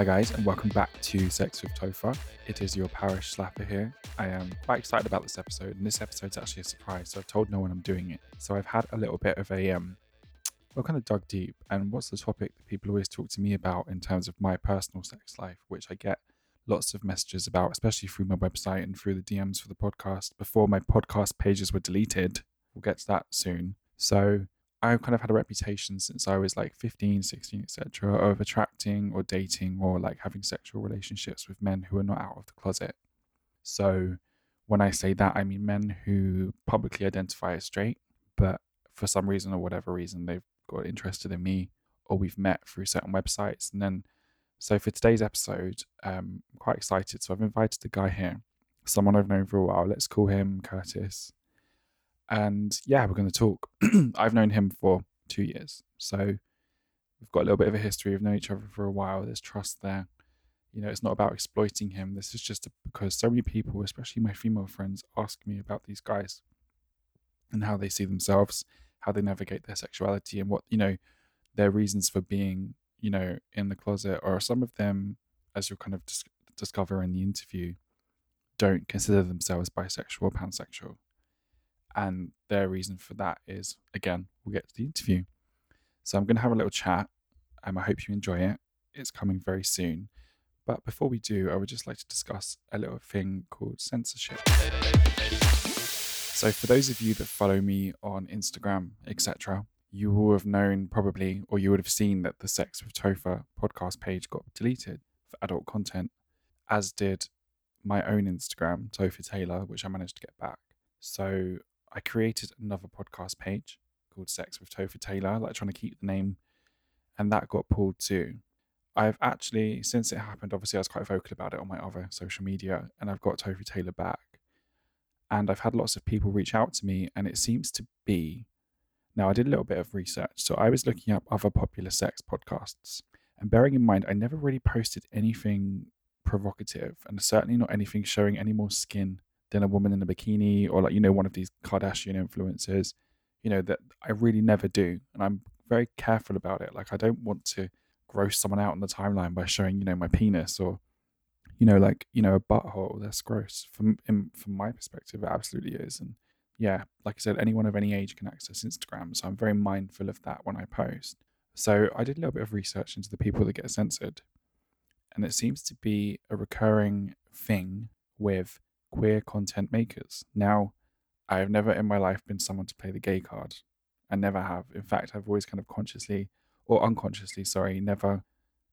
Hi, guys, and welcome back to Sex with Topher. It is your parish slapper here. I am quite excited about this episode, and this episode's actually a surprise, so I've told no one I'm doing it. So I've had a little bit of a, um, well, kind of dug deep, and what's the topic that people always talk to me about in terms of my personal sex life, which I get lots of messages about, especially through my website and through the DMs for the podcast before my podcast pages were deleted. We'll get to that soon. So I've kind of had a reputation since I was like 15, 16, etc., of attracting or dating or like having sexual relationships with men who are not out of the closet. So when I say that, I mean men who publicly identify as straight, but for some reason or whatever reason, they've got interested in me or we've met through certain websites. And then, so for today's episode, um, I'm quite excited. So I've invited a guy here, someone I've known for a while. Let's call him Curtis. And yeah, we're going to talk. I've known him for two years. So we've got a little bit of a history. We've known each other for a while. There's trust there. You know, it's not about exploiting him. This is just because so many people, especially my female friends, ask me about these guys and how they see themselves, how they navigate their sexuality, and what, you know, their reasons for being, you know, in the closet. Or some of them, as you'll kind of dis- discover in the interview, don't consider themselves bisexual or pansexual. And their reason for that is, again, we'll get to the interview. So I'm going to have a little chat. Um, I hope you enjoy it. It's coming very soon. But before we do, I would just like to discuss a little thing called censorship. So, for those of you that follow me on Instagram, etc., you will have known probably, or you would have seen that the Sex with Topher podcast page got deleted for adult content, as did my own Instagram, Topher Taylor, which I managed to get back. So, I created another podcast page called Sex with Topher Taylor, like trying to keep the name, and that got pulled too. I've actually, since it happened, obviously I was quite vocal about it on my other social media, and I've got Topher Taylor back. And I've had lots of people reach out to me, and it seems to be. Now, I did a little bit of research. So I was looking up other popular sex podcasts. And bearing in mind, I never really posted anything provocative, and certainly not anything showing any more skin than a woman in a bikini or like you know one of these Kardashian influencers. You know that I really never do, and I'm very careful about it. Like I don't want to gross someone out on the timeline by showing you know my penis or you know like you know a butthole. That's gross from in, from my perspective. It absolutely is, and yeah, like I said, anyone of any age can access Instagram, so I'm very mindful of that when I post. So I did a little bit of research into the people that get censored, and it seems to be a recurring thing with queer content makers. Now, I have never in my life been someone to play the gay card. I never have. In fact, I've always kind of consciously or unconsciously, sorry, never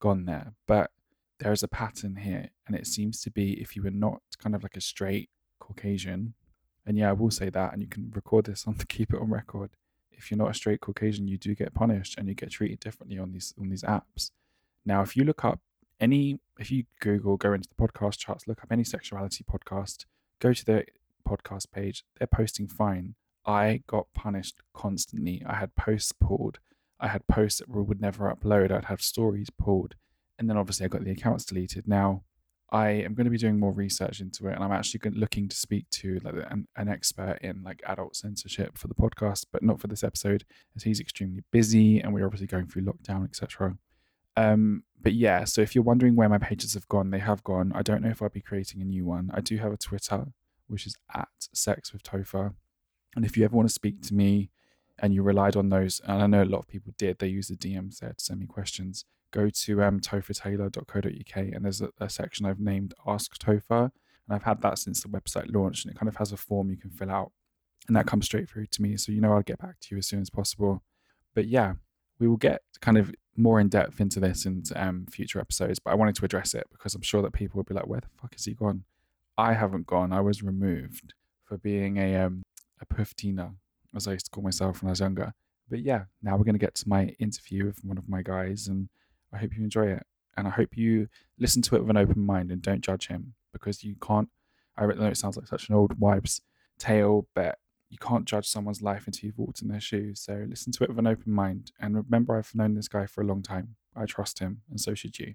gone there. But there is a pattern here, and it seems to be if you were not kind of like a straight Caucasian, and yeah, I will say that, and you can record this on keep it on record. If you're not a straight Caucasian, you do get punished and you get treated differently on these on these apps. Now, if you look up any if you Google, go into the podcast charts, look up any sexuality podcast, go to the podcast page, they're posting fine. I got punished constantly. I had posts pulled. I had posts that would never upload. I'd have stories pulled. And then obviously I got the accounts deleted. Now I am going to be doing more research into it, and I'm actually looking to speak to like an, an expert in like adult censorship for the podcast, but not for this episode, as he's extremely busy, and we're obviously going through lockdown, etc. Um, but yeah, so if you're wondering where my pages have gone, they have gone. I don't know if I'll be creating a new one. I do have a Twitter, which is at Sex with Topher. And if you ever want to speak to me and you relied on those, and I know a lot of people did, they use the DMs there to send me questions, go to um, tophertaylor.co.uk and there's a, a section I've named Ask Topher. And I've had that since the website launched, and it kind of has a form you can fill out. And that comes straight through to me. So you know I'll get back to you as soon as possible. But yeah, we will get kind of more in depth into this in um, future episodes, but I wanted to address it because I'm sure that people will be like, "Where the fuck has he gone?" I haven't gone. I was removed for being a um, a puftina, as I used to call myself when I was younger. But yeah, now we're going to get to my interview with one of my guys, and I hope you enjoy it. And I hope you listen to it with an open mind and don't judge him because you can't. I know it sounds like such an old wives' tale, but you can't judge someone's life until you've walked in their shoes. So listen to it with an open mind. And remember, I've known this guy for a long time. I trust him, and so should you.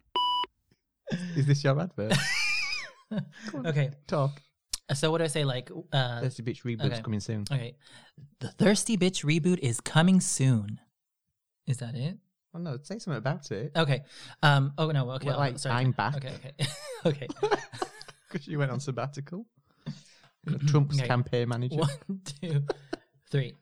Is this your advert? okay. Talk. So what do I say? Like, uh, Thirsty Bitch reboot's okay. coming soon. okay, the Thirsty Bitch reboot is coming soon. Is that it? Oh no, say something about it. Okay. Um. Oh no. Okay. Well, like, sorry. I'm back. Okay. Okay. okay. Because you went on sabbatical. Trump's Okay. campaign manager. One, two, three.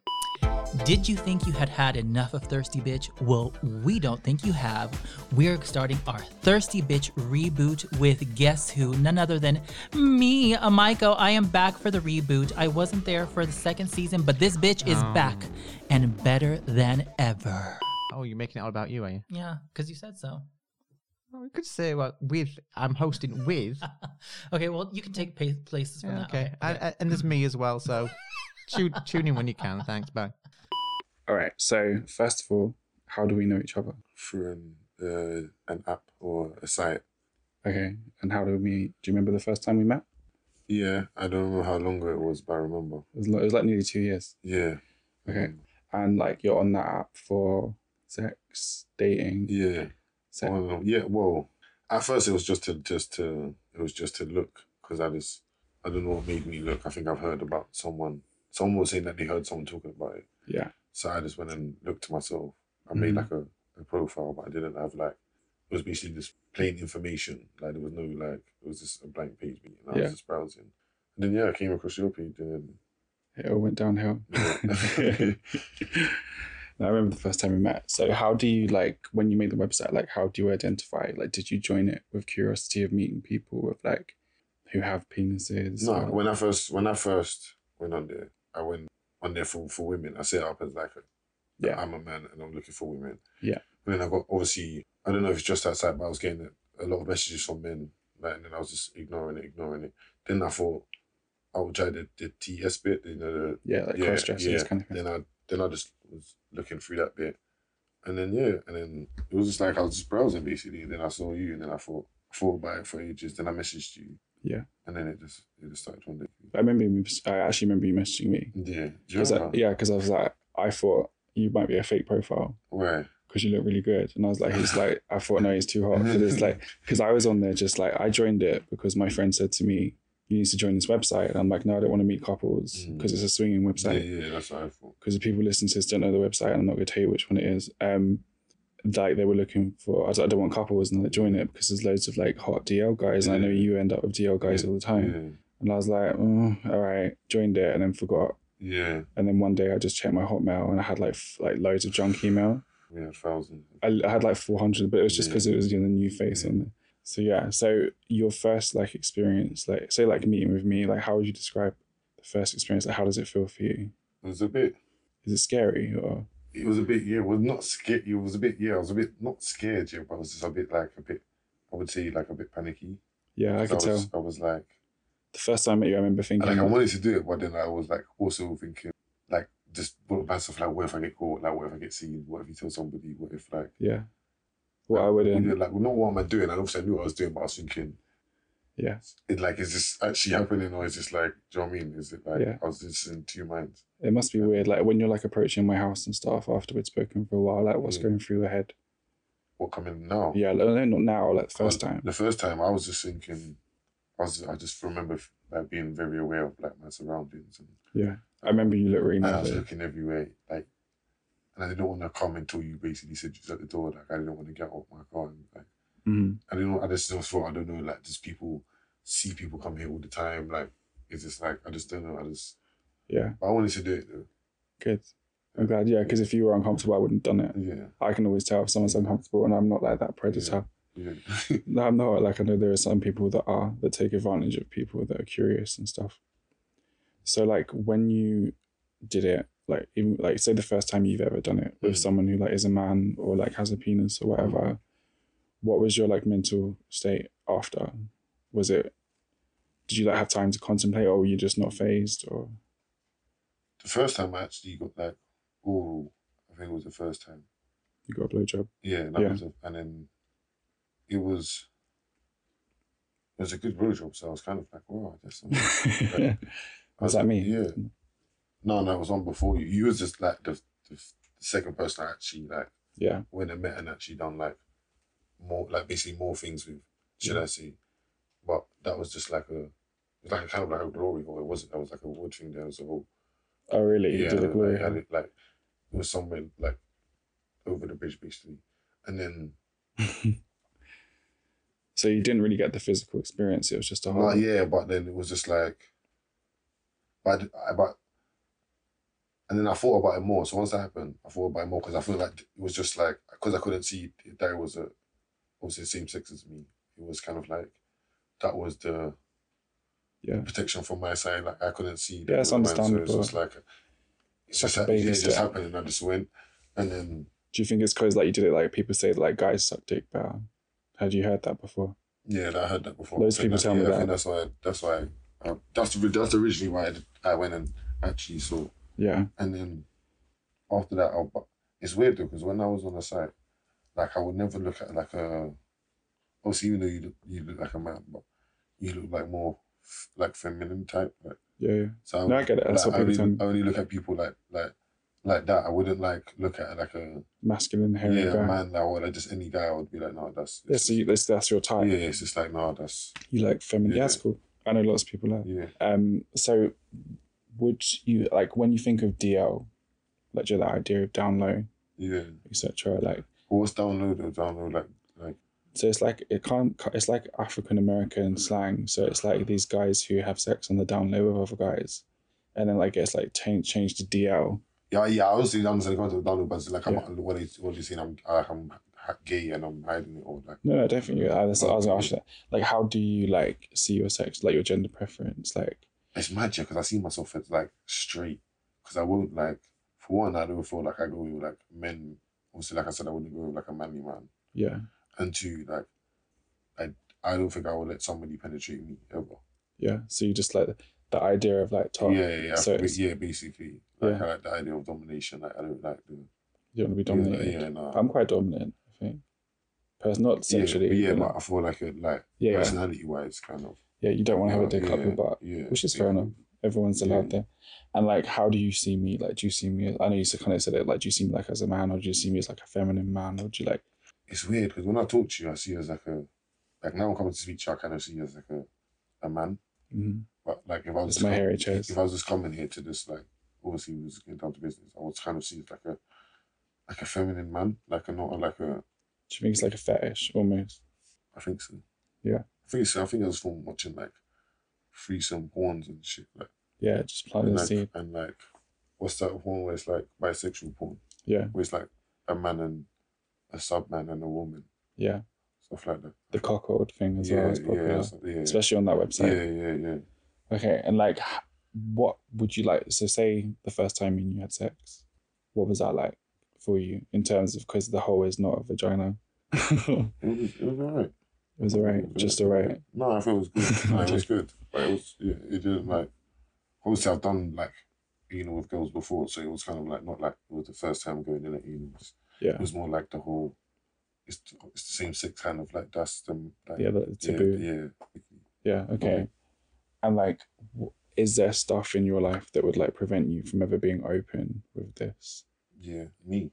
Did you think you had had enough of Thirsty Bitch? Well, we don't think you have. We're starting our Thirsty Bitch reboot with guess who? None other than me, Amaiko. I am back for the reboot. I wasn't there for the second season, but this bitch is back and better than ever. Oh, you're making it all about you, are you? Yeah, because you said so. Well, we could say well with I'm hosting with. Okay, well, you can take pa- places from Yeah, that. okay. And, and- and there's me as well, so tune, tune in when you can. Thanks, bye. All right. So first of all, how do we know each other? through an, uh, an app or a site. Okay. And how do we? Do you remember the first time we met? Yeah, I don't know how long ago it was, but I remember. It was, like- it was like nearly two years. Yeah. Okay. Um, And like you're on that app for sex, dating, yeah. sex. Well, yeah. Well, at first it was just to just to it was just to look because I just I don't know what made me look. I think I've heard about someone. Someone was saying that they heard someone talking about it, Yeah. so I just went and looked to myself. I made Mhm. like a, a profile, but I didn't have like it was basically just plain information. Like there was no like it was just a blank page, and I Yeah. was just browsing. And then yeah, I came across your page, and then It all went downhill. Yeah. I remember the first time we met. So how do you like when you made the website, like how do you identify? Like did you join it with curiosity of meeting people with like who have penises? No, or- when I first when I first went on there, I went on there for, for women. I set up as like a, Yeah. I'm a man and I'm looking for women. Yeah. And then I got obviously I don't know if it's just that side, but I was getting a, lot of messages from men, like, and then I was just ignoring it, ignoring it. Then I thought I would try the, the TS bit, you know, the yeah, like yeah, cross dressers yeah. kind of thing. Then I then I just was looking through that bit, and then yeah, and then it was just like I was just browsing basically. And then I saw you, and then I thought I thought about it for ages. Then I messaged you. Yeah. And then it just it just started one day. I remember you, I actually remember you messaging me. Yeah. Cause I, yeah, because I was like, I thought you might be a fake profile Right. because you look really good. And I was like, he's like, I thought, no, he's too hot. But it's like, because I was on there just like, I joined it because my friend said to me, you need to join this website. And I'm like, no, I don't want to meet couples Mm. because it's a swinging website. yeah, that's what I thought. Because the people listening to this don't know the website, and I'm not going to tell you which one it is. Um, like they were looking for, I like, I don't want couples, and they join it because there's loads of like hot DL guys, and I know you end up with DL guys all the time. And I was like, oh, all right, joined it, and then forgot. Yeah. Yeah. And then one day I just checked my Hotmail, and I had like f- like loads of junk email. We had thousands. I, I had like 400, but it was just Yeah. because it was you know, the new face Yeah. on there. So yeah, so your first like experience, like say like meeting with me, like how would you describe the first experience? Like how does it feel for you? It was a bit Is it scary or it was a bit yeah, it was not scared it was a bit yeah, I was a bit not scared, yeah, but I was just a bit like a bit I would say like a bit panicky. yeah, I could tell. was, I was like The first time I met you, I remember thinking, like I wanted to do it, but then I was like also thinking like just what myself like what if I get caught, like what if I get seen, what if you tell somebody, what if like yeah, what I would, you um, know, like not what am I doing? And obviously I knew what I was doing, but I was thinking yeah, it like is this actually happening or is this like do you know what I mean? Is it like Yeah. I was just in two minds. it must be weird. Like when you're like approaching my house and stuff after we'd spoken for a while, like what's Yeah. going through your head? What coming now? Yeah, no, not now, like the first time. The first time I was just thinking, I was I just remember like being very aware of like my surroundings and Yeah, I remember you look really I was looking everywhere like, and I didn't want to come until you basically said you was at the door. Like I didn't want to get off my car and like hmm I didn't. know- I just thought I don't know like just people see people come here all the time. Like it's just like I just don't know. I just Yeah, I wanted to do it though. good. I'm glad. Yeah, because if you were uncomfortable, I wouldn't have done it. Yeah, I can always tell if someone's uncomfortable, and I'm not like that predator. yeah. No, I'm not. Like I know there are some people that are that take advantage of people that are curious and stuff. So like when you did it, like even like say the first time you've ever done it with Mm. someone who like is a man or like has a penis or whatever, what was your like mental state after? Was it? Did you like have time to contemplate, or were you just not phased? Or the first time I actually got like, oh, I think it was the first time. you got a blowjob? Yeah, that Yeah. was a, and then it was it was a good blowjob, so I was kind of like, wow, I guess. I'm- was I was that like, me? Yeah. No, no, it was on before you. You was just like the, the, the second person I actually like Yeah. When I met and actually done like more like basically more things with. Should I say? but that was just like a, it was like kind of like a glory hole. It wasn't. That was like a wood thing. There was a whole Oh, really? Yeah, like, glory it, like it was somewhere like over the bridge basically, and then so you didn't really get the physical experience. It was just a whole. yeah, but then it was just like, but but, and then I thought about it more. So once that happened, I thought about it more because I feel like it was just like because I couldn't see that it was a obviously the same sex as me. It was kind of like that was the Yeah. protection from my side. Like I couldn't see. that Yeah, it's it was mine, understandable. So it's just like It's just like a yeah, it just happened, and I just went, and then Do you think it's because like you did it like people say like guys suck dick better? Had you heard that before? yeah, I heard that before. Loads I think of people tell me yeah, I that. think that's why. That's why. Uh, that's the, that's originally why I, I went and actually saw. Yeah. And then after that, I'll, but it's weird though, because when I was on the site, like I would never look at like a, obviously even though you look, you look like a man, but you look like more f- like feminine type. Like, Yeah. yeah. so No, I get it. That's like, I, only. I only look at people like like like that. I wouldn't like look at like a Masculine hairy yeah guy. a man like or like just any guy. I would be like, no, that's Yeah, so you, that's, that's your type. yeah, it's just like no, that's You like feminine. Yeah, Yeah. that's cool. I know lots of people like. yeah. Um, so would you like when you think of DL, like just the idea of down low, Yeah. etc. Like what's down low or down low like like so it's like it can't it's like African American slang. So it's like these guys who have sex on the down low with other guys, and then like it's like change changed to DL. Yeah, yeah, I obviously understand going to down low, but it's like I'm Yeah. what are you, what are you saying? I'm I'm gay and I'm hiding it or like No, no, definitely. I was, I was gonna ask you that. Like, how do you like see your sex, like your gender preference? Like, it's magic because I see myself as like straight because I won't like for one I don't feel like I go with like men. Obviously, like I said, I wouldn't go with like a manly man, yeah, and two like I I don't think I would let somebody penetrate me ever. yeah. So you just like the idea of like top. yeah, yeah, yeah, so yeah. Basically, like Yeah. I like the idea of domination. Like I don't like the You want to be yeah, dominated. Yeah, no. I'm quite dominant. I think. Person, not sexually. Yeah, yeah, but, but like- I feel like it, like Yeah, yeah. personality wise, kind of. Yeah. You don't want to have a dick yeah, up your butt, yeah, which is yeah. fair enough. Everyone's allowed Yeah. there. And like, how do you see me? Like, do you see me? I know you kind of said it. Like, do you see me like as a man, or do you see me as like a feminine man, or do you like? it's weird because when I talk to you, I see you as like a, like now I'm coming to speak to you, I kind of see you as like a, a man. mhm. But like if I was just my hairy chest. if I was just coming here to this like, obviously we was getting down to business, I would kind of see it like a, like a feminine man, like a not like a. Do you think it's like a fetish almost? I think so. Yeah. I think. I think it was from watching like, threesome porns and shit like, Yeah, just planting the like, seed. and like, what's that porn where it's like bisexual porn, Yeah, where it's like a man and a sub man and a woman, yeah. stuff like that. The cuckold thing as yeah, well is popular, yeah, yeah, especially on that website. yeah, yeah, yeah. Okay, and like, what would you like? So, say the first time you you had sex, what was that like for you in terms of because the hole is not a vagina? It was, it was alright. Was alright, just alright. No, I thought it was good. No, it was good, but it was yeah, it didn't like. Obviously, I've done like you know with girls before, so it was kind of like not like it was the first time going in at you know. It was, Yeah, it was more like the whole. It's it's the same sex kind of like that's the like yeah, the yeah, taboo. yeah Yeah, okay. And like, is there stuff in your life that would like prevent you from ever being open with this? yeah me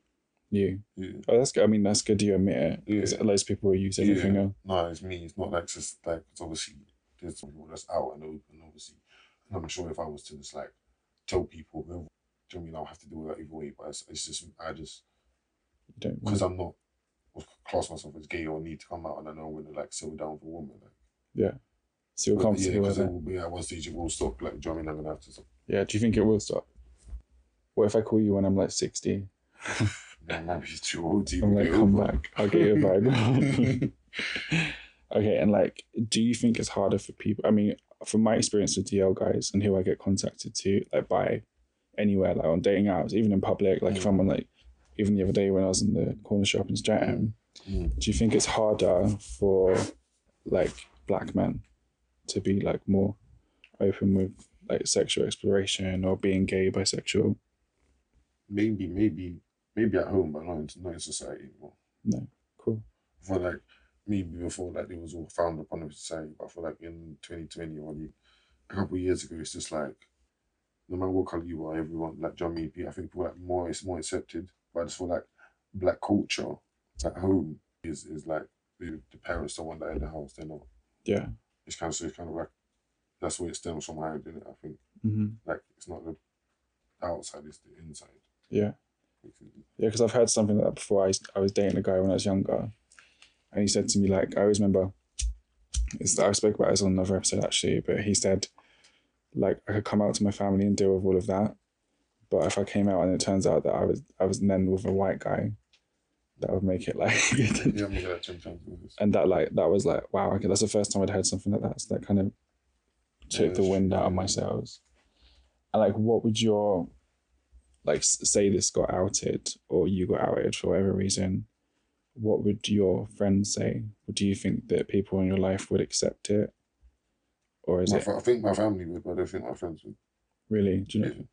You? yeah. Oh, that's good. I mean, that's good. Uh, you admit it. Because Yeah. loads of people use everything Yeah. else. No, it's me. It's not like just like it's obviously there's some people that's out and open, obviously. And I'm sure if I was to just like tell people, do you know what I mean I'll have to do that either way. But it's, it's just I just don't. because I'm not class myself as gay or need to come out and I know when to like settle down for a woman. Like, Yeah. So you're comfortable yeah, with it it. will be at one stage it will stop. Like, do you know I mean? I'm gonna have to stop. Yeah. Do you think it will stop? What if I call you when I'm like 60? It's too old to I'm like, come back. I'll get you a vibe. okay. And like, do you think it's harder for people? I mean, from my experience with DL guys and who I get contacted to, like by anywhere, like on dating apps, even in public, like if I'm on like, even the other day when I was in the corner shop in Stratton, Mm. do you think it's harder for like black men to be like more open with like sexual exploration or being gay, bisexual? Maybe, maybe, maybe at home, but not in, not in society anymore. No. Cool. I feel like maybe before like it was all frowned upon society, but I feel like in 2020 or like a couple of years ago, it's just like no matter what color you are, everyone like John me, I think people like more it's more accepted. But I just feel like black culture at home is is like the, the parents don't want that in the house. They're not. Yeah. it's kind of so it's kind of like that's where it stems from. How did it? I think hmm like it's not the outside; it's the inside. Yeah. Yeah, because I've heard something like that before. I, I was dating a guy when I was younger, and he said to me, like, I always remember, it's, I spoke about this on another episode actually, but he said, like, I could come out to my family and deal with all of that, but if I came out and it turns out that I was I was then with a white guy, that would make it like, Yeah, I'm looking at Jim Jones movies. and that like that was like, wow, okay, that's the first time I'd heard something like that. So that kind of took Yeah, the wind out of my sails. And like, what would your like say this got outed or you got outed for whatever reason? What would your friends say? Or do you think that people in your life would accept it, or is My it I think my family would, but I don't think my friends would. really? Do you know? Yeah.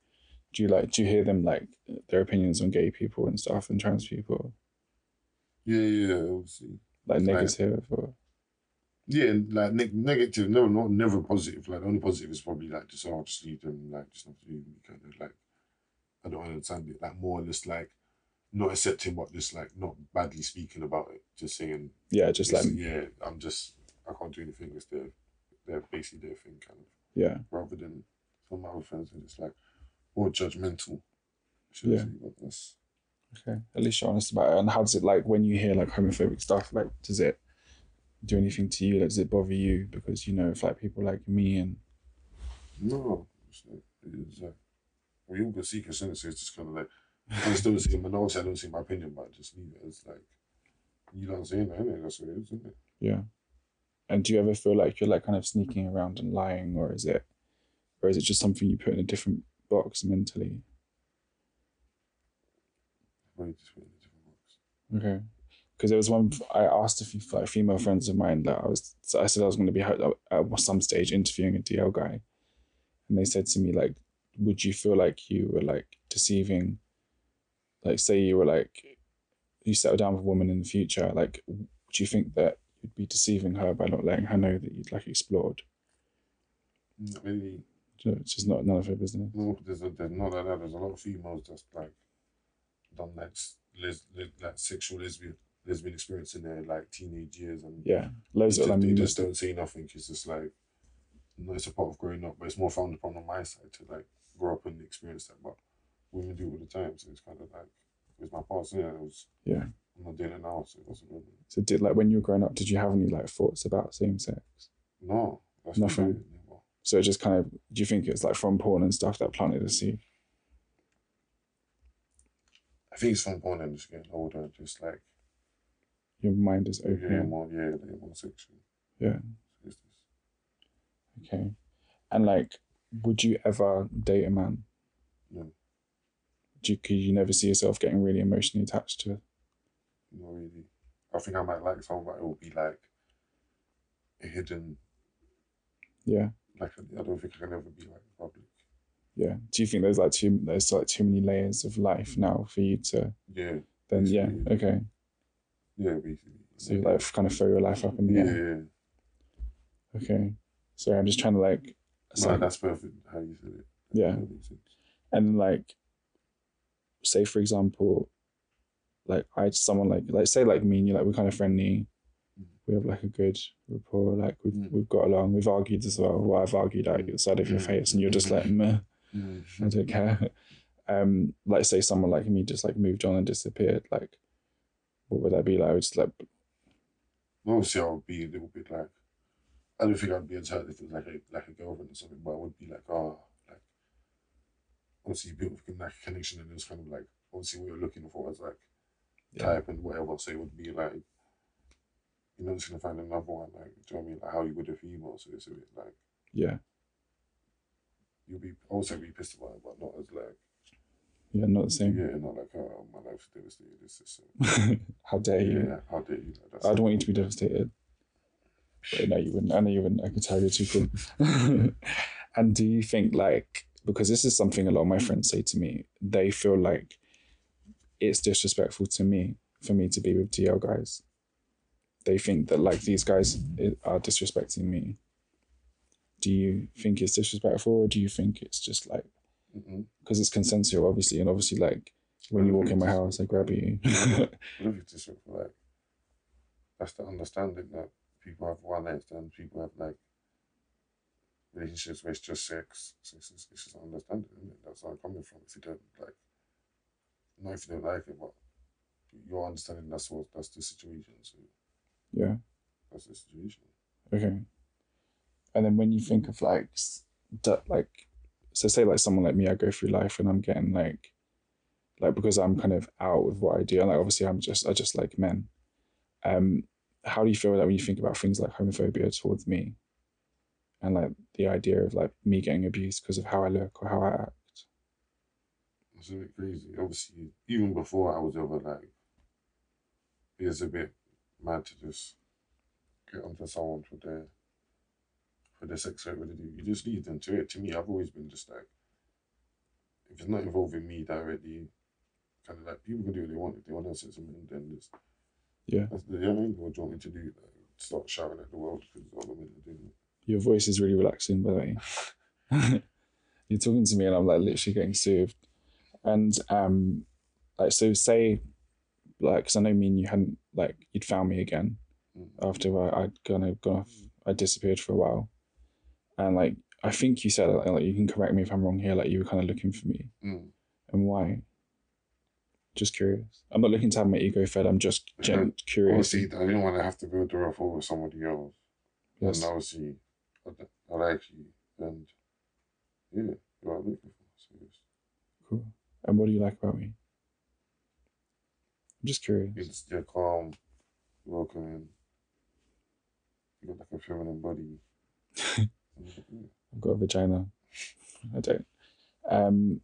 Do you like? Do you hear them like their opinions on gay people and stuff and trans people, Yeah, yeah, obviously. like negative or? Yeah, like neg- negative, no, not never positive. Like the only positive is probably like just oh, just leave them, like just not to do kind of like. I don't understand it. Like more or less like not accepting, but just like not badly speaking about it. Just saying, Yeah, just like yeah, I'm just I can't do anything. It's their, their basically their thing, kind of. yeah, Rather than some of my other friends and it's like more judgmental. Yeah. I say, but that's Okay, at least you're honest about it. And how does it like when you hear like homophobic stuff? Like, does it do anything to you? Like, does it bother you because you know if like people like me and No, it's like, it's like we all can see so it's just kind of like I still see and obviously I don't see my opinion, but I just leave it It's like you don't that, innit? That's what it is, isn't it? yeah? And do you ever feel like you're like kind of sneaking around and lying, or is it, or is it just something you put in a different box mentally? Probably just put in a different box. Okay. Because there was one I asked a few like female friends of mine that I was I said I was going to be at uh, at some stage interviewing a DL guy, and they said to me like, would you feel like you were like deceiving, like say you were like, you settle down with a woman in the future, like, do you think that you'd be deceiving her by not letting her know that you'd like explored? Not really. Do you know, It's just not none of her business. No, there's a, there's not like that. There's a lot of females just like done s- les, les, like sexual lesbian lesbian experience in their like teenage years, and Yeah, loads of just, them. they just don't say nothing. It's just like no, it's a part of growing up, but it's more frowned upon on my side to like grow up and experience that. But women do all the time, so it's kind of like it was my past. Yeah, it was. Yeah. I'm not doing it now, so it wasn't really. So did like when you were growing up, did you have any like thoughts about same sex? No, that's Nothing. Not it, never. So it just kind of, do you think it's like from porn and stuff that planted a seed? I think it's from porn and just getting older, just like Your mind is open. more, yeah, they're more sexual. Yeah. Okay. And like, would you ever date a man? No. Do you, could you never see yourself getting really emotionally attached to? Not really. I think I might like someone, but it will be like a hidden. Yeah. Like I don't think I can ever be like public. Yeah. Do you think there's like too there's like too many layers of life now for you to Yeah, then yeah Basically. okay yeah, basically. so you like kind of throw your life up in the yeah, air yeah. okay so I'm just trying to like No, so- that's perfect. How you said it. Yeah. That sense. and like say for example like i someone like like say like me and you like we're kind of friendly Mhm. we have like a good rapport like we've, Mm. we've got along we've argued as well well i've argued out the side of your Mm. face and you're just like meh, Mm. i don't care um like say someone like me just like moved on and disappeared like what would that be like I would just like Obviously, I would be a little bit like. I don't think I'd be as hurt if it was like a like a girlfriend or something, but I would be like, oh, like. Obviously, you built like a connection, and it was kind of like obviously what you're looking for was like Yeah. type and whatever. So it would be like, you're not just gonna find another one like, do you know what I mean? Like how you would a female. So it's a bit like yeah you'll be also be pissed about it, but not as like yeah not the same yeah, not like oh my life's devastated. It's just so, how dare you yeah, how dare you? Like, I don't want you to be devastated. But no, you wouldn't. I know you wouldn't. I can tell you're too cool. and do you think like because this is something a lot of my friends say to me, they feel like it's disrespectful to me for me to be with DL guys. They think that like these guys are disrespecting me. Do you think it's disrespectful, or do you think it's just like mm-hmm. because it's consensual, obviously, and obviously like when you walk in my house, I grab you. I love it disrespectful. Like that's the understanding that people have one night stands, people have like relationships where it's just sex. It's, it's, it's, just understanding, isn't it? That's where I'm coming from. If you don't like, not if you don't like it, but you're understanding that's what that's the situation. So Yeah. that's the situation. Okay. And then when you think of like, that like, so say like someone like me, I go through life and I'm getting like, like because I'm kind of out with what I do, and like obviously I'm just I just like men. Um, how do you feel that when you think about things like homophobia towards me, and like the idea of like me getting abused because of how I look or how I act? It's a bit crazy. Obviously, even before I was ever like, it's a bit mad to just get onto someone for their for their sex sexuality. You just lead them to it. To me, I've always been just like, if it's not involving me directly, kind of like people can do what they want. If they want to have sex with me, then just Yeah. That's the thing what do you want me to do? Start shouting at the world because all the men are doing it. Your voice is really relaxing, by the way. You're talking to me, and I'm like literally getting soothed. And um, like so, say, like, because I know me and you hadn't like you'd found me again Mm. after I, I'd kind of gone off, I disappeared for a while, and like I think you said like, like you can correct me if I'm wrong here. Like you were kind of looking for me, Mm. and why? Just curious. I'm not looking to have my ego fed. I'm just gen- curious. Obviously, I didn't want to have to build a rapport with somebody else. Yes. And obviously, I, I like you, and yeah, you are looking for. So Cool. And what do you like about me? I'm just curious. it's you're calm, welcoming. You got like a feminine body. I've got a vagina. I don't. Um,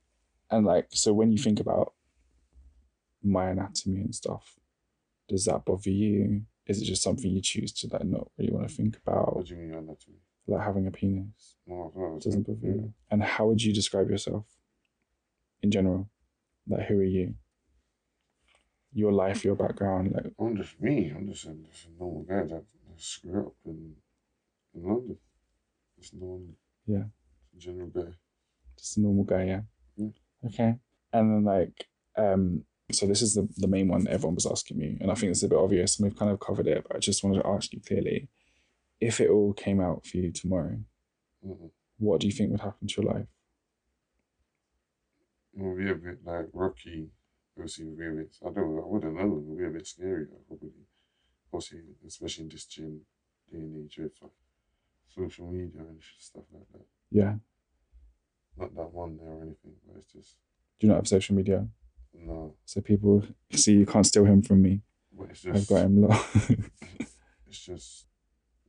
and like, so when you think about my anatomy and stuff, does that bother you? Is it just something you choose to like not really want to think about, What do you mean on that to me? like having a penis? No, doesn't bother you. And how would you describe yourself in general? Like, who are you? Your life, your background, like, I'm just me. I'm just a, just a normal guy that, that grew up in in London. Just normal. Yeah. General guy. just a normal guy, yeah. Mm. Okay. And then like, um, so this is the, the main one everyone was asking me, and I think it's a bit obvious, and we've kind of covered it, but I just wanted to ask you clearly, if it all came out for you tomorrow, Mm-mm. what do you think would happen to your life? It would be a bit like Rocky. Obviously, would be a bit. I don't. know, I wouldn't know. It would be a bit scary. Probably. Obviously, especially in this gym day and age with like, social media and stuff like that. Yeah. Not that one there or anything, but it's just Do you not have social media? No. So people see you can't steal him from me. It's I've got him. Lo- It's just.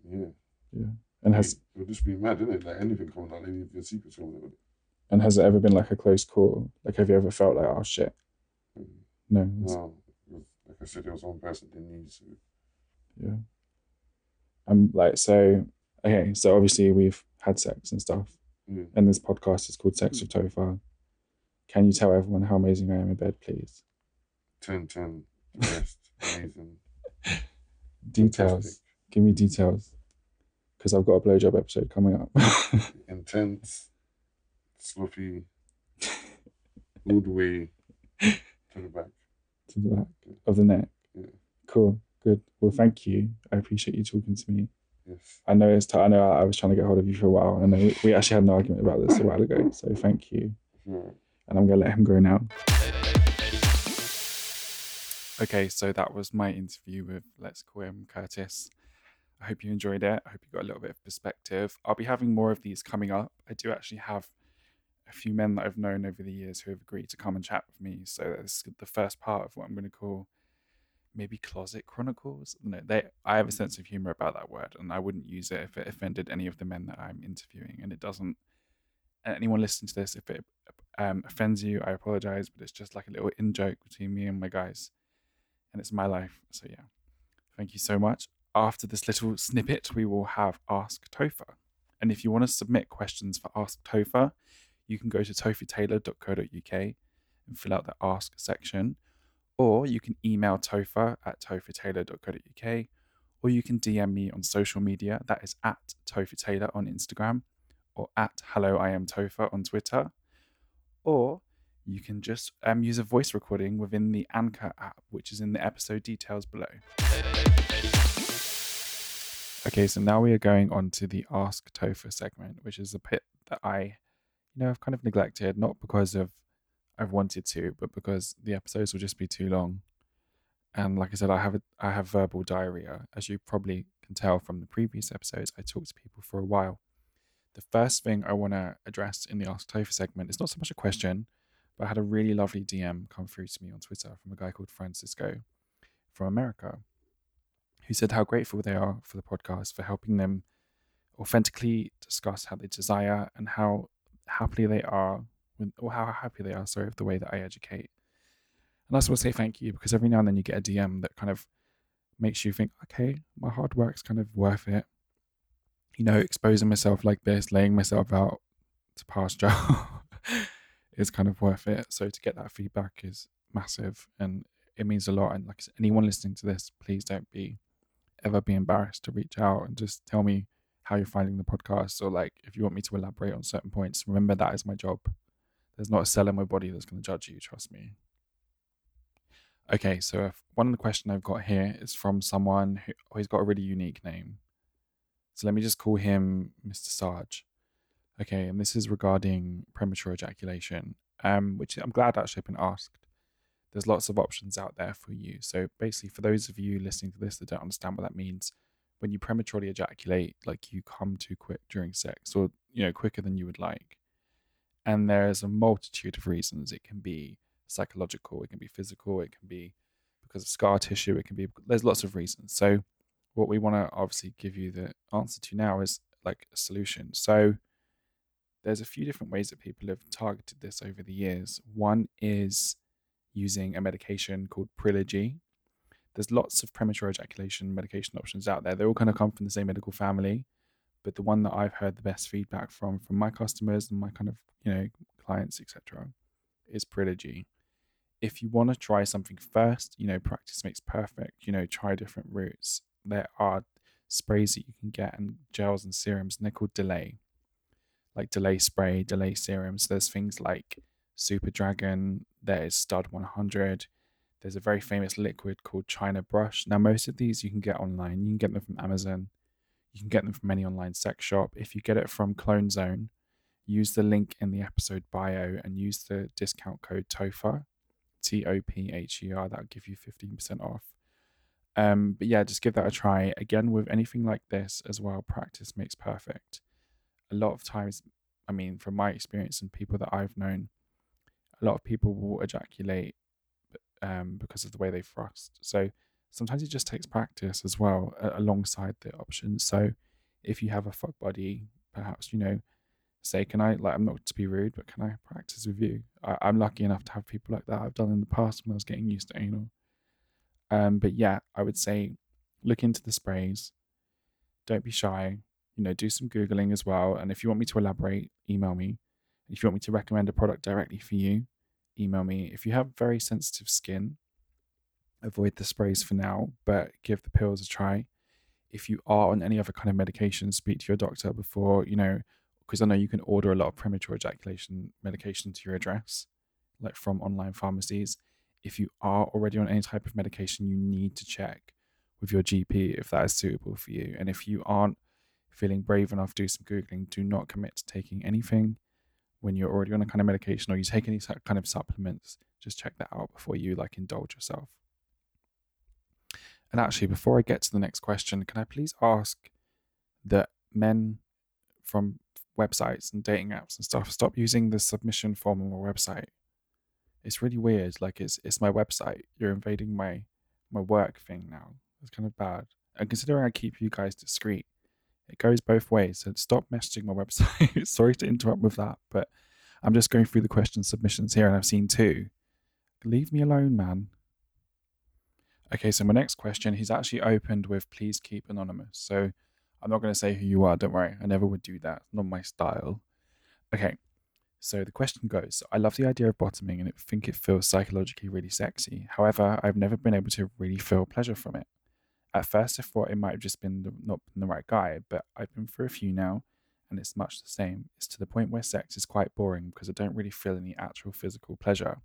Yeah. Yeah. And has it would just be mad, isn't it? Like anything coming out, any of your secrets coming out. and has it ever been like a close call? Like, have you ever felt like, oh shit? Mm-hmm. No. No, like I said, it was one person didn't need to. Yeah. I'm like, so, okay, so obviously we've had sex and stuff, Yeah. and this podcast is called Sex with Topher. Can you tell everyone how amazing I am in bed, please? 10 10, best, amazing. Details. fantastic, Give me details. Because I've got a blowjob episode coming up. Intense, sloppy, all the way to the back. to the back of the neck. Yeah. Cool. Good. Well, thank you. I appreciate you talking to me. Yes. I know it's. T- I know I was trying to get hold of you for a while. and we actually had an argument about this a while ago. So thank you. Sure. And I'm gonna let him go now. Okay, so that was my interview with let's call him Curtis. I hope you enjoyed it. I hope you got a little bit of perspective. I'll be having more of these coming up. I do actually have a few men that I've known over the years who have agreed to come and chat with me. So this is the first part of what I'm going to call maybe closet chronicles. No, they. I have a sense of humor about that word, and I wouldn't use it if it offended any of the men that I'm interviewing. And it doesn't. Anyone listening to this, if it um, offends you, I apologize, but it's just like a little in joke between me and my guys, and it's my life. So yeah, thank you so much. After this little snippet, we will have Ask Topher, and if you want to submit questions for Ask Topher, you can go to tophertaylor.co.uk and fill out the Ask section, or you can email Topher at tophertaylor.co.uk, or you can DM me on social media. That is at TopherTaylor on Instagram, or at Hello I Am Topher on Twitter or you can just um, use a voice recording within the Anchor app, which is in the episode details below. Okay, so now we are going on to the Ask Topher segment, which is a bit that I, you know, I've kind of neglected, not because of I've wanted to, but because the episodes will just be too long. And like I said, I have a, I have verbal diarrhea, as you probably can tell from the previous episodes. I talk to people for a while. The first thing I want to address in the Ask Topher segment is not so much a question, but I had a really lovely DM come through to me on Twitter from a guy called Francisco from America, who said how grateful they are for the podcast for helping them authentically discuss how they desire and how happily they are with, or how happy they are, sorry, with the way that I educate. And I just want to say thank you because every now and then you get a DM that kind of makes you think, okay, my hard work's kind of worth it. You know, exposing myself like this, laying myself out to pasture is kind of worth it. So to get that feedback is massive and it means a lot. And like anyone listening to this, please don't be ever be embarrassed to reach out and just tell me how you're finding the podcast or like if you want me to elaborate on certain points. Remember that is my job. There's not a cell in my body that's going to judge you, trust me. Okay, so one of the question I've got here is from someone who he's got a really unique name. So let me just call him Mr. Sarge. Okay, and this is regarding premature ejaculation, um, which I'm glad actually I've been asked. There's lots of options out there for you. So basically, for those of you listening to this that don't understand what that means, when you prematurely ejaculate, like you come too quick during sex, or you know quicker than you would like, and there's a multitude of reasons. It can be psychological, it can be physical, it can be because of scar tissue, it can be there's lots of reasons. So what we want to obviously give you the answer to now is like a solution. So there's a few different ways that people have targeted this over the years. One is using a medication called Priligy. There's lots of premature ejaculation medication options out there. They all kind of come from the same medical family, but the one that I've heard the best feedback from from my customers and my kind of you know clients etc. is Priligy. If you want to try something first, you know practice makes perfect. You know try different routes. There are sprays that you can get and gels and serums, and they're called Delay like delay spray, delay serums. There's things like Super Dragon, there is Stud 100. There's a very famous liquid called China Brush. Now, most of these you can get online. You can get them from Amazon. You can get them from any online sex shop. If you get it from Clone Zone, use the link in the episode bio and use the discount code TOPHER, T O P H E R. That'll give you 15% off. Um, but yeah, just give that a try. Again, with anything like this as well, practice makes perfect a lot of times, I mean, from my experience and people that I've known, a lot of people will ejaculate um, because of the way they thrust. So sometimes it just takes practice as well uh, alongside the options. So if you have a fuck buddy, perhaps, you know, say, can I, like, I'm not to be rude, but can I practice with you? I, am lucky enough to have people like that I've done in the past when I was getting used to anal. Um, but yeah, I would say look into the sprays. Don't be shy you know, do some Googling as well. And if you want me to elaborate, email me. If you want me to recommend a product directly for you, email me. If you have very sensitive skin, avoid the sprays for now, but give the pills a try. If you are on any other kind of medication, speak to your doctor before, you know, because I know you can order a lot of premature ejaculation medication to your address, like from online pharmacies. If you are already on any type of medication, you need to check with your GP if that is suitable for you. And if you aren't feeling brave enough, do some Googling. Do not commit to taking anything when you're already on a kind of medication or you take any kind of supplements. Just check that out before you like indulge yourself. And actually, before I get to the next question, can I please ask that men from websites and dating apps and stuff stop using the submission form on my website? It's really weird. Like it's it's my website. You're invading my my work thing now. It's kind of bad. And considering I keep you guys discreet, it goes both ways. So stop messaging my website. Sorry to interrupt with that, but I'm just going through the question submissions here and I've seen two. Leave me alone, man. Okay, so my next question, he's actually opened with please keep anonymous. So I'm not going to say who you are, don't worry. I never would do that. Not my style. Okay, so the question goes I love the idea of bottoming and I think it feels psychologically really sexy. However, I've never been able to really feel pleasure from it. At first, I thought it might have just been the, not been the right guy, but I've been through a few now, and it's much the same. It's to the point where sex is quite boring because I don't really feel any actual physical pleasure.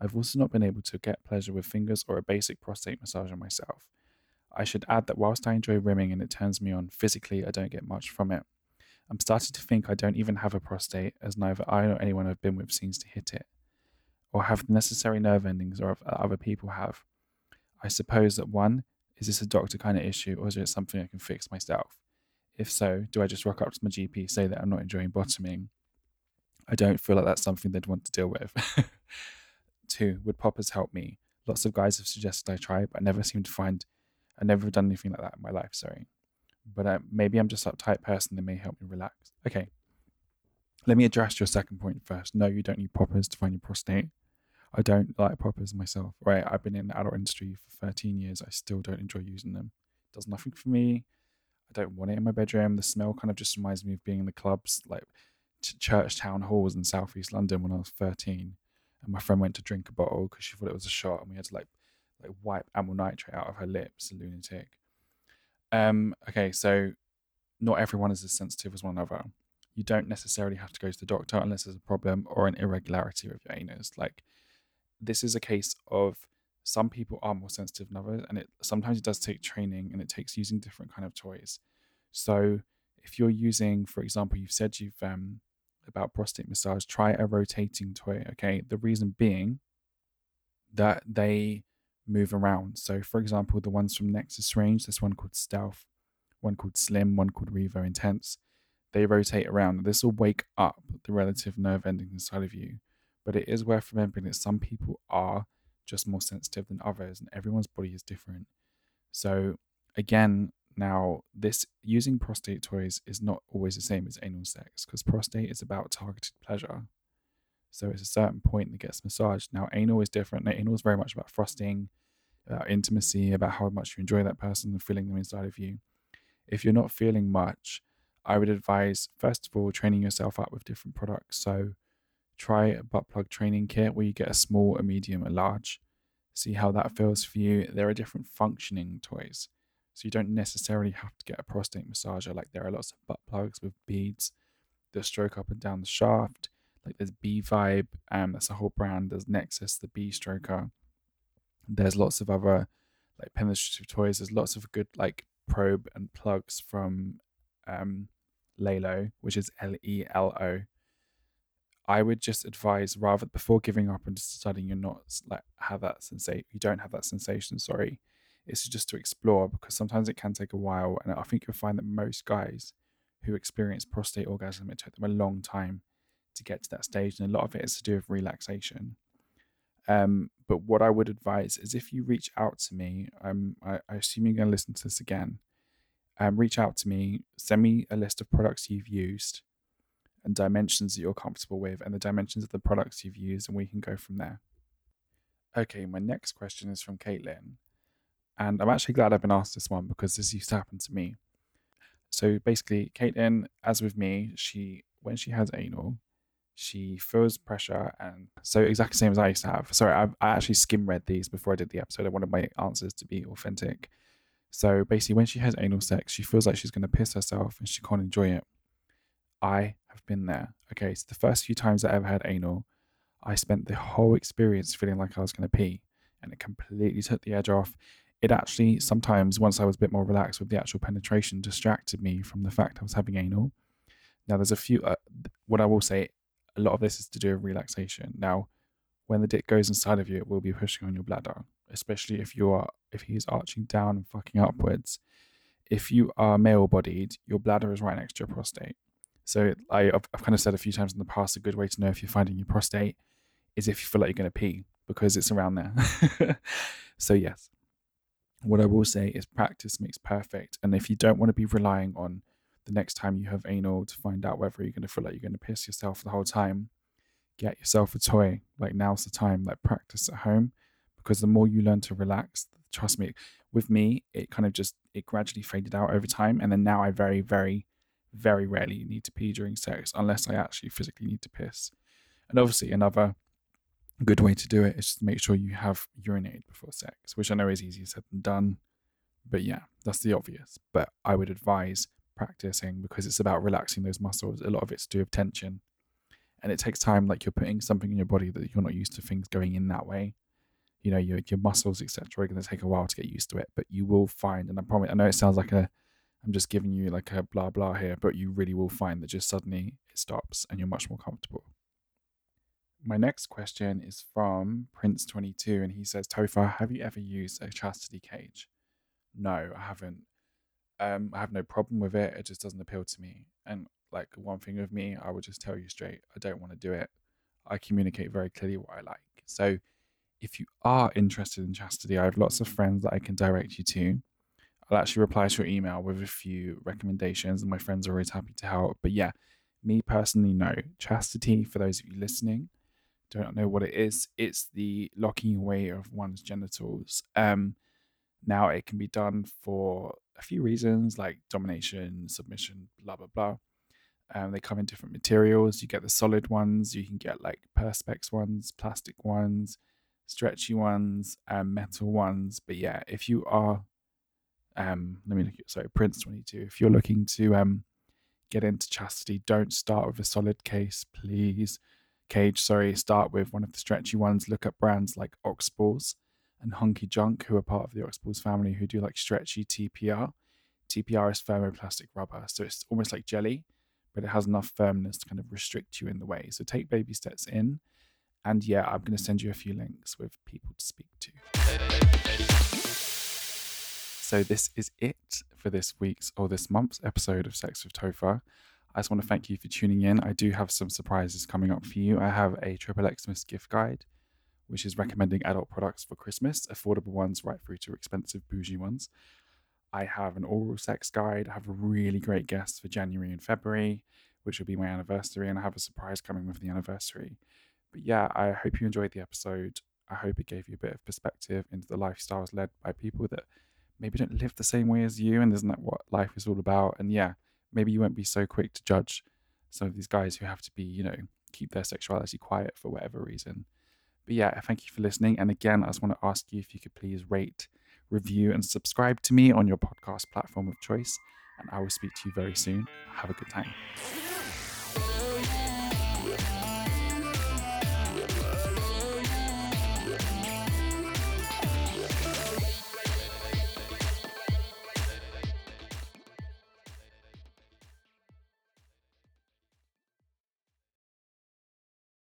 I've also not been able to get pleasure with fingers or a basic prostate massage on myself. I should add that whilst I enjoy rimming and it turns me on physically, I don't get much from it. I'm starting to think I don't even have a prostate, as neither I nor anyone I've been with seems to hit it, or have the necessary nerve endings or other people have. I suppose that one, is this a doctor kind of issue, or is it something I can fix myself? If so, do I just rock up to my GP, say that I'm not enjoying bottoming? I don't feel like that's something they'd want to deal with. Two, would poppers help me? Lots of guys have suggested I try, but I never seem to find, I never done anything like that in my life, sorry. But uh, maybe I'm just a type person They may help me relax. Okay. Let me address your second point first. No, you don't need poppers to find your prostate. I don't like poppers myself, right? I've been in the adult industry for 13 years. I still don't enjoy using them. It does nothing for me. I don't want it in my bedroom. The smell kind of just reminds me of being in the clubs, like church town halls in southeast London when I was 13. And my friend went to drink a bottle because she thought it was a shot, and we had to like like wipe amyl nitrate out of her lips, a lunatic. Um, okay, so not everyone is as sensitive as one another. You don't necessarily have to go to the doctor unless there's a problem or an irregularity with your anus. Like this is a case of some people are more sensitive than others, and it sometimes it does take training and it takes using different kind of toys. So if you're using, for example, you've said you've um about prostate massage, try a rotating toy. Okay, the reason being that they move around. So, for example, the ones from Nexus range, there's one called Stealth, one called Slim, one called Revo Intense. They rotate around. This will wake up the relative nerve endings inside of you. But it is worth remembering that some people are just more sensitive than others, and everyone's body is different. So, again, now this using prostate toys is not always the same as anal sex because prostate is about targeted pleasure. So it's a certain point that gets massaged. Now, anal is different. Anal is very much about frosting, about intimacy, about how much you enjoy that person and feeling them inside of you. If you're not feeling much, I would advise, first of all, training yourself up with different products. So try a butt plug training kit where you get a small, a medium, a large. See how that feels for you. There are different functioning toys. So you don't necessarily have to get a prostate massager. Like there are lots of butt plugs with beads that stroke up and down the shaft like there's B Vibe, um, that's a whole brand. There's Nexus, the B Stroker. There's lots of other like penetrative toys. There's lots of good like probe and plugs from um, Lelo, which is L E L O. I would just advise rather before giving up and deciding you're not like have that sensation, you don't have that sensation. Sorry, it's just to explore because sometimes it can take a while, and I think you'll find that most guys who experience prostate orgasm, it took them a long time to get to that stage, and a lot of it is to do with relaxation. Um, but what I would advise is if you reach out to me, um, I, I assume you're going to listen to this again. Um, reach out to me, send me a list of products you've used and dimensions that you're comfortable with, and the dimensions of the products you've used, and we can go from there. Okay, my next question is from Caitlin, and I'm actually glad I've been asked this one because this used to happen to me. So basically, Caitlin, as with me, she when she has anal, she feels pressure and so exactly the same as I used to have. Sorry, I, I actually skim read these before I did the episode. I wanted my answers to be authentic. So basically, when she has anal sex, she feels like she's going to piss herself and she can't enjoy it. I have been there. Okay, so the first few times I ever had anal, I spent the whole experience feeling like I was going to pee, and it completely took the edge off. It actually sometimes, once I was a bit more relaxed with the actual penetration, distracted me from the fact I was having anal. Now, there's a few. Uh, what I will say a lot of this is to do with relaxation. Now, when the dick goes inside of you, it will be pushing on your bladder, especially if you are if he's arching down and fucking upwards. If you are male bodied, your bladder is right next to your prostate. So I, have I've kind of said a few times in the past, a good way to know if you're finding your prostate is if you feel like you're going to pee because it's around there. so yes, what I will say is practice makes perfect. And if you don't want to be relying on the next time you have anal to find out whether you're going to feel like you're going to piss yourself the whole time, get yourself a toy. Like now's the time, like practice at home because the more you learn to relax, trust me, with me, it kind of just, it gradually faded out over time. And then now I very, very, very rarely need to pee during sex unless I actually physically need to piss. And obviously, another good way to do it is to make sure you have urinated before sex, which I know is easier said than done. But yeah, that's the obvious. But I would advise practicing because it's about relaxing those muscles. A lot of it's due to do with tension. And it takes time, like you're putting something in your body that you're not used to things going in that way. you know your your muscles etc are going to take a while to get used to it but you will find and i promise i know it sounds like a i'm just giving you like a blah blah here but you really will find that just suddenly it stops and you're much more comfortable my next question is from prince22 and he says Topher have you ever used a chastity cage no i haven't um, i have no problem with it it just doesn't appeal to me and like one thing with me i would just tell you straight i don't want to do it i communicate very clearly what i like so if you are interested in chastity, I have lots of friends that I can direct you to. I'll actually reply to your email with a few recommendations, and my friends are always happy to help. But yeah, me personally, no. Chastity, for those of you listening, don't know what it is. It's the locking away of one's genitals. Um, now it can be done for a few reasons like domination, submission, blah blah blah. Um, they come in different materials. You get the solid ones. You can get like perspex ones, plastic ones stretchy ones, um, metal ones. But yeah, if you are, um, let me look at sorry, Prince twenty two. If you're looking to um get into chastity, don't start with a solid case, please. Cage, sorry, start with one of the stretchy ones. Look at brands like Oxballs and Hunky Junk, who are part of the Oxballs family, who do like stretchy TPR. TPR is thermoplastic rubber, so it's almost like jelly, but it has enough firmness to kind of restrict you in the way. So take baby steps in and yeah, I'm going to send you a few links with people to speak to. So this is it for this week's or this month's episode of Sex with Topher. I just want to thank you for tuning in. I do have some surprises coming up for you. I have a Triple Xmas gift guide, which is recommending adult products for Christmas, affordable ones right through to expensive bougie ones. I have an oral sex guide. I have a really great guest for January and February, which will be my anniversary, and I have a surprise coming with the anniversary. But yeah, I hope you enjoyed the episode. I hope it gave you a bit of perspective into the lifestyles led by people that maybe don't live the same way as you, and isn't that what life is all about? And yeah, maybe you won't be so quick to judge some of these guys who have to be, you know, keep their sexuality quiet for whatever reason. But yeah, thank you for listening. And again, I just want to ask you if you could please rate, review, and subscribe to me on your podcast platform of choice. And I will speak to you very soon. Have a good time.